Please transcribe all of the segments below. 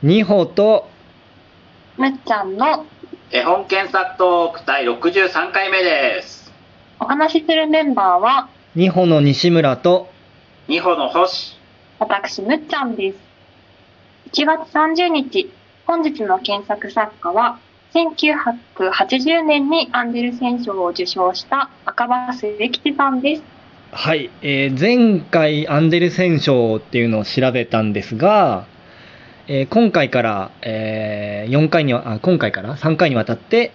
二歩とむっちゃんの絵本検索トーク第63回目です。お話しするメンバーは二歩の西村と二歩の星。私むっちゃんです。1月30日、本日の検索作家は1980年にアンデルセン賞を受賞した赤羽末吉さんです。はい、えー前回アンデルセン賞っていうのを調べたんですが、えー今回から、え4回にはあ今回から3回にわたって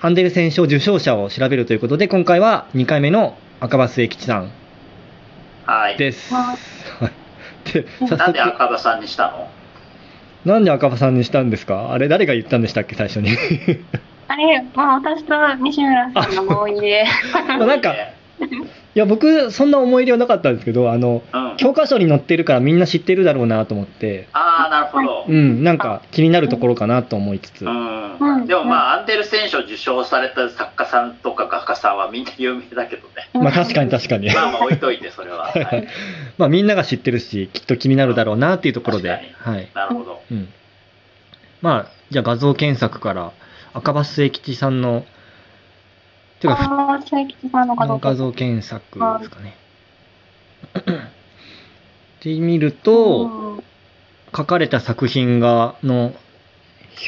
アンデルセン賞受賞者を調べるということで今回は2回目の赤羽末吉さんはい。です。は で早なんで速赤羽さんにしたの？なんで赤羽さんにしたんですか？あれ誰が言ったんでしたっけ最初に？あれ、まあ、私と西村さんの合意で、まあ なんかねいや僕そんな思い入れはなかったんですけどあのうん。教科書に載ってるからみんな知ってるだろうなと思って。ああ、なるほど。うんなんか気になるところかなと思いつつ、うん。うん。でもまあ、アンデルセン賞受賞された作家さんとか画家さんはみんな有名だけどね。まあ確かに確かに。まあまあ置いといて、それは。はい。まあみんなが知ってるしきっと気になるだろうなっていうところで。確はい、なるほど。うん、まあじゃあ画像検索から赤羽末吉さんのていうか画像画像検索ですかね で見ると、うん書かれた作品がの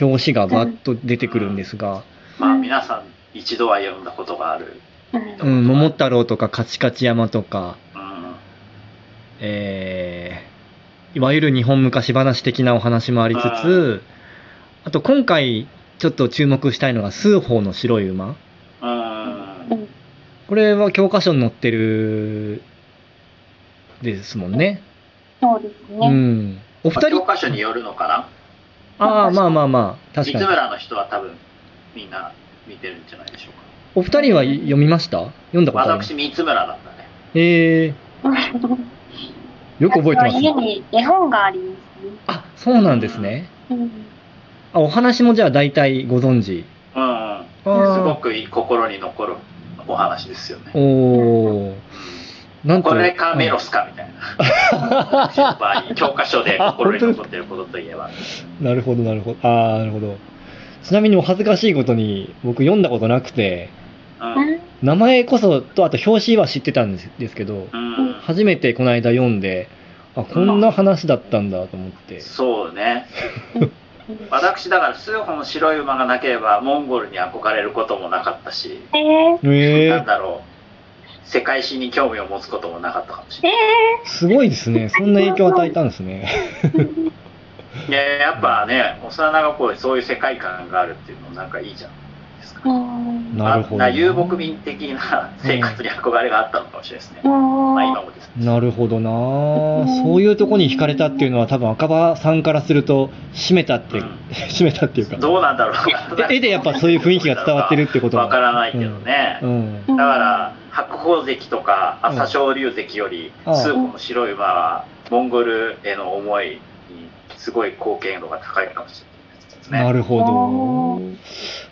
表紙がバッと出てくるんですが、まあ皆さん一度は読んだことがある。うんうん、桃太郎とかカチカチ山とか、うん。えーいわゆる日本昔話的なお話もありつつ、あと今回ちょっと注目したいのが数宝の白い馬。うん。これは教科書に載ってるですもんね。そうですうね。ん。お二まあ教人、科書によるのかな？ああ、まあまあまあ、確かに。三村の人は多分みんな見てるんじゃないでしょうか。お二人は読みました？読んだことあります私、三村なんだね。えー、よく覚えてます家に絵本がありますね。あ、そうなんですね。うんあ、お話もじゃあ大体ご存知。うん。あすごーくいい心に残るお話ですよね。おー。なんとこれかメロスか？みたいな。教科書で心に残ってることといえば。なるほど、なるほど。ああ、なるほど。ちなみにお恥ずかしいことに、僕読んだことなくて、うん。名前こそと、あと表紙は知ってたんですですけど、うん。初めてこの間読んで、あ、こんな話だったんだと思って。そうね。私だから数本の白い馬がなければモンゴルに憧れることもなかったし、えー、だろう世界史に興味を持つこともなかったかもしれない。えすごいですね。そんな影響を与えたんですね。いややっぱね幼長頃にそういう世界観があるっていうのなんかいいじゃないですか。ー、うんなるほど。まあ遊牧民的な生活に憧れがあったのかもしれないですね。うん。まあ今もですね。なるほどな。そういうとこに惹かれたっていうのは多分赤羽さんからすると、締めたって、うん。締めたっていうか。どうなんだろう。絵でやっぱそういう雰囲気が伝わってるってことはわからないけどね。うん。だから白鵬関とか朝青龍関よりうん。数歩の白い馬はモンゴルへの思いにすごい貢献度が高いかもしれないですね。なるほど。う。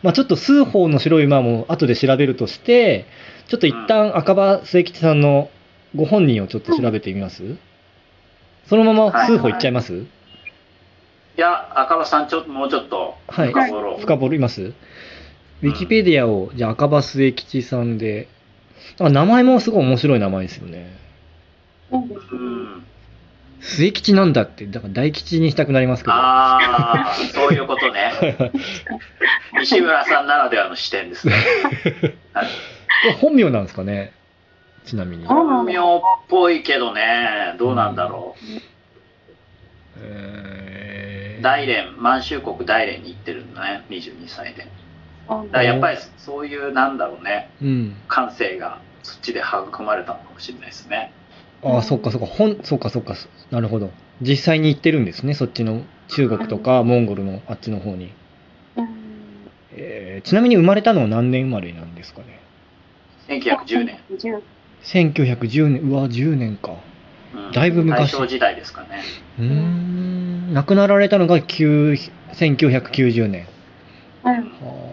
まあちょっと数宝の白い馬も後で調べるとして、ちょっと一旦赤羽末吉さんのご本人をちょっと調べてみます、そのまま数宝いっちゃいます、い。や赤羽さんちょっともうちょっとはい。深掘ろう。深掘ります？ウィキペディアを、じゃあ赤羽末吉さんで、あ名前もすごい面白い名前ですよね。うん末吉なんだって、だから大吉にしたくなりますけど。ああそういうことね。西村さんならではの視点ですね。本名なんですかねちなみに。本名っぽいけどねどうなんだろえーう。大連満州国大連に行ってるんだね22歳で。だやっぱりそういうなんだろうねうん。感性がそっちで育まれたのかもしれないですね。ああ、そっかそっか、ほん、そっかそっか、なるほど。実際に行ってるんですね、そっちの中国とかモンゴルのあっちの方に。うんえーちなみに生まれたのは何年生まれなんですかね？1910年。10 1910年、うわ、10年か。うんだいぶ昔大正時代ですかね。うーん、亡くなられたのが9 1990年。うんはあ。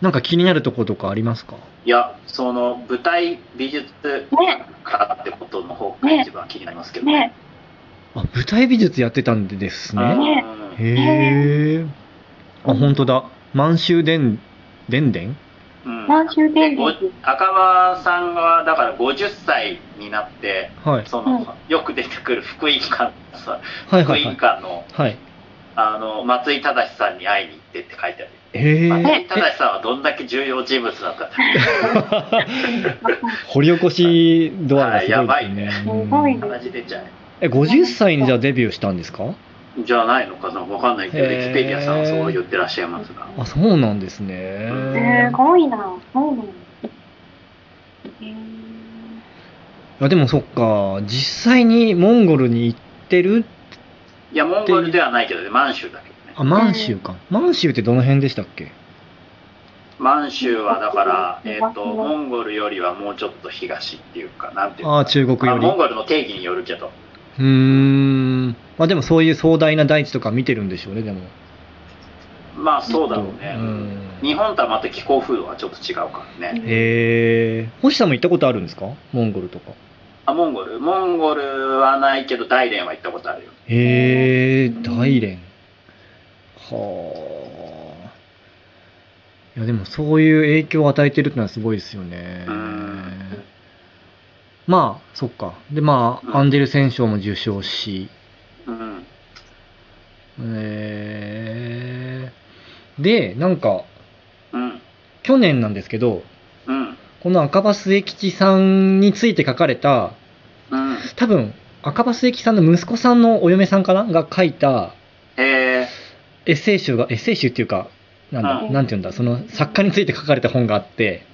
なんか気になるところとかありますか？いや、その舞台美術ね家ってことの方が一番気になりますけどね。ねあ、舞台美術やってたんですね。へえ。あ、本当だ。満州伝、伝伝？うん満州伝ごです。赤羽さんはだから50歳になってはい。その、よく出てくる福音館さ福音はいはいはい。館のはい。あの松井正さんに会いに行ってって書いてあるへえ。正さんはどんだけ重要人物だったんだ掘り起こし度合いがすごいですね。はいやばいねすごいね話出ちゃうえ、50歳にじゃあデビューしたんですか？じゃないのかなわかんないけど、ウィキペディアさんはそう言ってらっしゃいますが。あ、そうなんですね。すごいな。そうなの。へーいやでもそっか、実際にモンゴルに行ってるいや、モンゴルではないけどね、満州だけ。あ、満州か。満州ってどの辺でしたっけ？満州はだから、えっ、と、モンゴルよりはもうちょっと東っていうか、なんていうああ、中国まあより。モンゴルの定義によるけど、うーん。まあでもそういう壮大な大地とか見てるんでしょうね、でも。まあそうだろうね。うん日本とはまた気候風土はちょっと違うからね。へえ。星さんも行ったことあるんですか？モンゴルとか。あ、モンゴル？モンゴルはないけど、大連は行ったことあるよ。へえ、大連。はあ。いやでもそういう影響を与えてるってのはすごいですよねうん。まあ、そっか。で、まうんあ、アンデルセン賞も受賞し、うん。えー、で、なんか、うん。去年なんですけど、うん。この赤羽末吉さんについて書かれた、うん。多分、赤羽末吉さんの息子さんのお嫁さんかな？が書いた。エッセイ集が、エッセイ集っていうか、なんだ、うんなんていうんだ、その作家について書かれた本があって、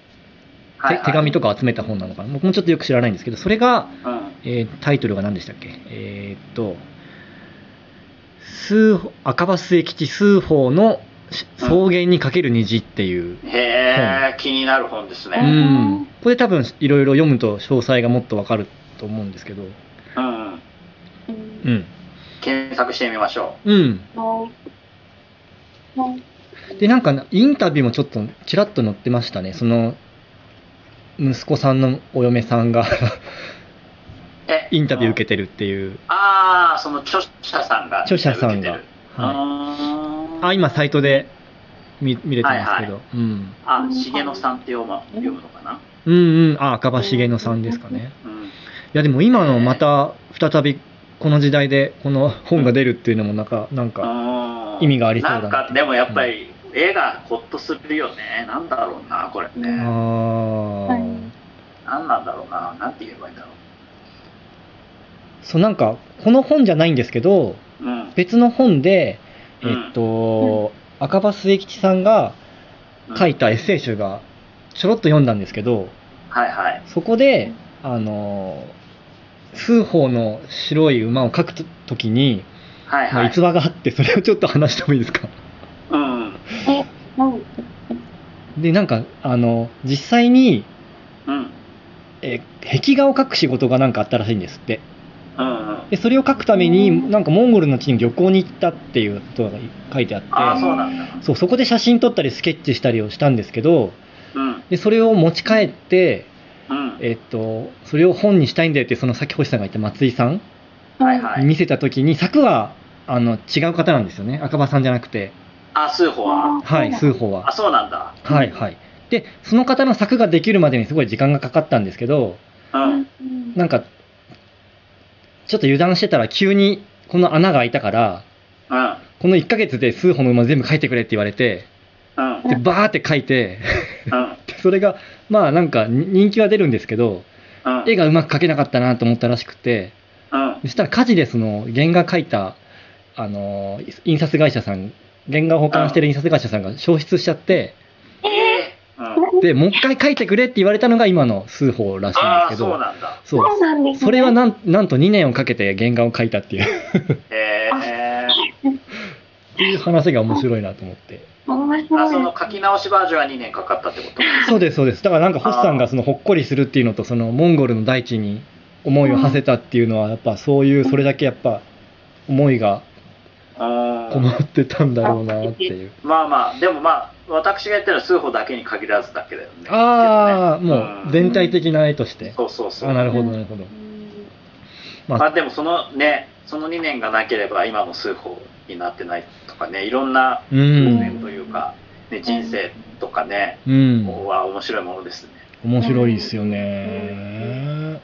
はい、て手紙とか。か集めた本なのかな僕もちょっとよく知らないんですけど、それが、うん。えータイトルが何でしたっけ？えーっと、数赤羽末吉数法のし草原にかける虹っていう、へえ、気になる本ですうね。ん、これ多分いろいろ読むと詳細がもっとわかると思うんですけど、うん。うんうん。検索してみましょうん。はいはいで、なんか、インタビューもちょっと、ちらっと載ってましたね。その、息子さんのお嫁さんがインタビュー受けて。てるっていう。ああ、その著者さんが。著者さんがはああ、今サイトで見見れてますけど。はうん。あ、重野さんって読む読むのかな？うんうん。あ、赤羽重野さんですかね。うん。いや、でも今のまた、再び、この時代で、この本が出るっていうのも、なんか、なんか、うん意味がありそうだななんか、でもやっぱり、絵がホッとするよね。なんだろうな、これあね。ーはいなんなんだろうな。なんて言えばいいんだろそう、なんか、この本じゃないんですけど、う。うん。別の本で、うんえっと、赤羽末吉さんが書いたエッセイ集がちょろっと読んだんですけど、はいはい。そこで、あの、数法の白い馬を描くと時に、まあ、はいはい。逸話があって、それをちょっと話してもいいですか？うん。で、なんか、あの、実際に、うん。えー壁画を描く仕事がなんかあったらしいんですって。うんうん。で、それを描くために、なんかモンゴルの地に旅行に行ったっていうことが書いてあって、そうなんだ。そう、そこで写真撮ったりスケッチしたりをしたんですけど、うん。で、それを持ち帰って、うん。えっと、それを本にしたいんだよって、そのさっき星さんが言った松井さんはいはいに見せたときに、作は、あの、違う方なんですよね。赤羽さんじゃなくて。あ、数歩は？はい、数法あ、は。そうなんだ。はい、はい。で、その方の作ができるまでにすごい時間がかかったんですけど、うん。なんか、ちょっと油断してたら急にこの穴が開いたから、うん。この1ヶ月で数本の馬全部書いてくれって言われて、うん。で、バーって書いて、うん。でそれが、まあなんかに人気は出るんですけど、うん。絵がうまく描けなかったなと思ったらしくて、うん。そしたら火事でその原画描いた、あのー、印刷会社さん、原画を保管してる印刷会社さんが消失しちゃって。で、もう一回描いてくれって言われたのが今の数法らしいんですけど、そうなんだ。そうそうなんですねそれはなんなんと2年をかけて原画を描いたっていうへえ。っていう話が面白いなと思って。面あ、そ白いの書き直しバージョンは2年かかったってこと？そうです、そうです。だからなんか星さんがそのほっこりするっていうのと、そのモンゴルの大地に思いを馳せたっていうのは、やっぱそういう、それだけやっぱ思いがうんこもってたんだろうなっていう。まあまあ、でもまあ、私がやってるのは数歩だけに限らずだけだよね。ああ、ねもう全体的な絵として。そうそうそう。あなるほど、なるほど。まあまあでもそのね、その2年がなければ今の数法になってないとかね、いろんなう運ん。命というか、ね、人生とかね、うん。は面白いものですね。面白いですよね。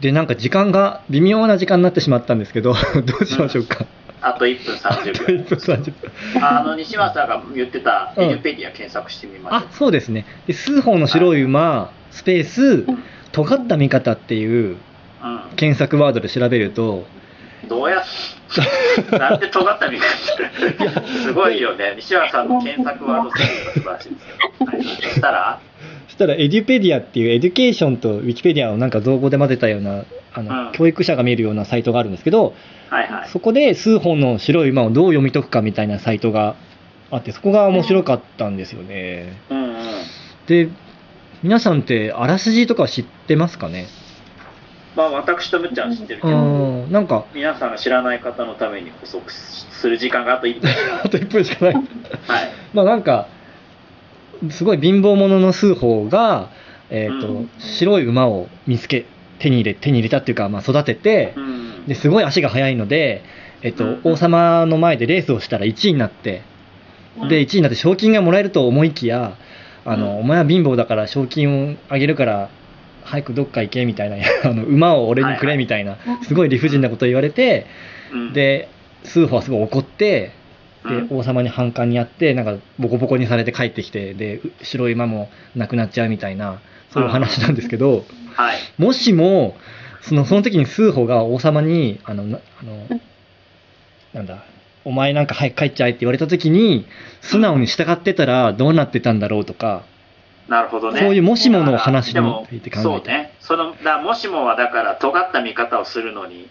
で、なんか時間が、微妙な時間になってしまったんですけど、どうしましょうか。あと1分301分秒。30分。あの、西村さんが言ってたうんエデュペディア検索してみましょあ、そうですね。で、数本の白い馬、スペースん、尖った見方っていうう。検索ワードで調べると、うん。どうやっなんで尖ったみたいな。すごいよね。西村さんの検索ワードセンスが素晴らしいですよ。はい、そしたら、そしたらエデュペディアっていうエデュケーションとウィキペディアをなんか造語で混ぜたような、あの、うん教育者が見るようなサイトがあるんですけど、はいはい。そこでスーホの白い馬をどう読み解くかみたいなサイトがあって、そこが面白かったんですよね。うんうん。で、皆さんってあらすじとか知ってますかね？まあ私とむっちゃんは知ってるけどなんか、皆さんが知らない方のために補足する時間があと1分。あと1分しかない。はい。まあなんか、すごい貧乏者の数法が、えっ、と、うん白い馬を見つけ、手に入れ、手に入れたっていうか、まあ育ててう、ん。で、すごい足が速いので、えっ、と、うん王様の前でレースをしたら1位になって、で、1位になって賞金がもらえると思いきや、あの、うんお前は貧乏だから賞金をあげるから、早くどっか行けみたいな、あの馬を俺にくれみたいな、すごい理不尽なことを言われて、うん、で、数法はすごい怒って、でうん、王様に反感にあって、なんか、ボコボコにされて帰ってきて、で、う白い馬もなくなっちゃうみたいな、そういうお話なんですけど、はい。もしも、その、その時に数法が王様に、あの、なあの、なんだ、お前なんか早く帰っちゃえって言われた時に、素直に従ってたらどうなってたんだろうとか、なるほどね。そういうもしもの話にでもついて考えてそうね。その、だもしもはだから尖った見方をするのに、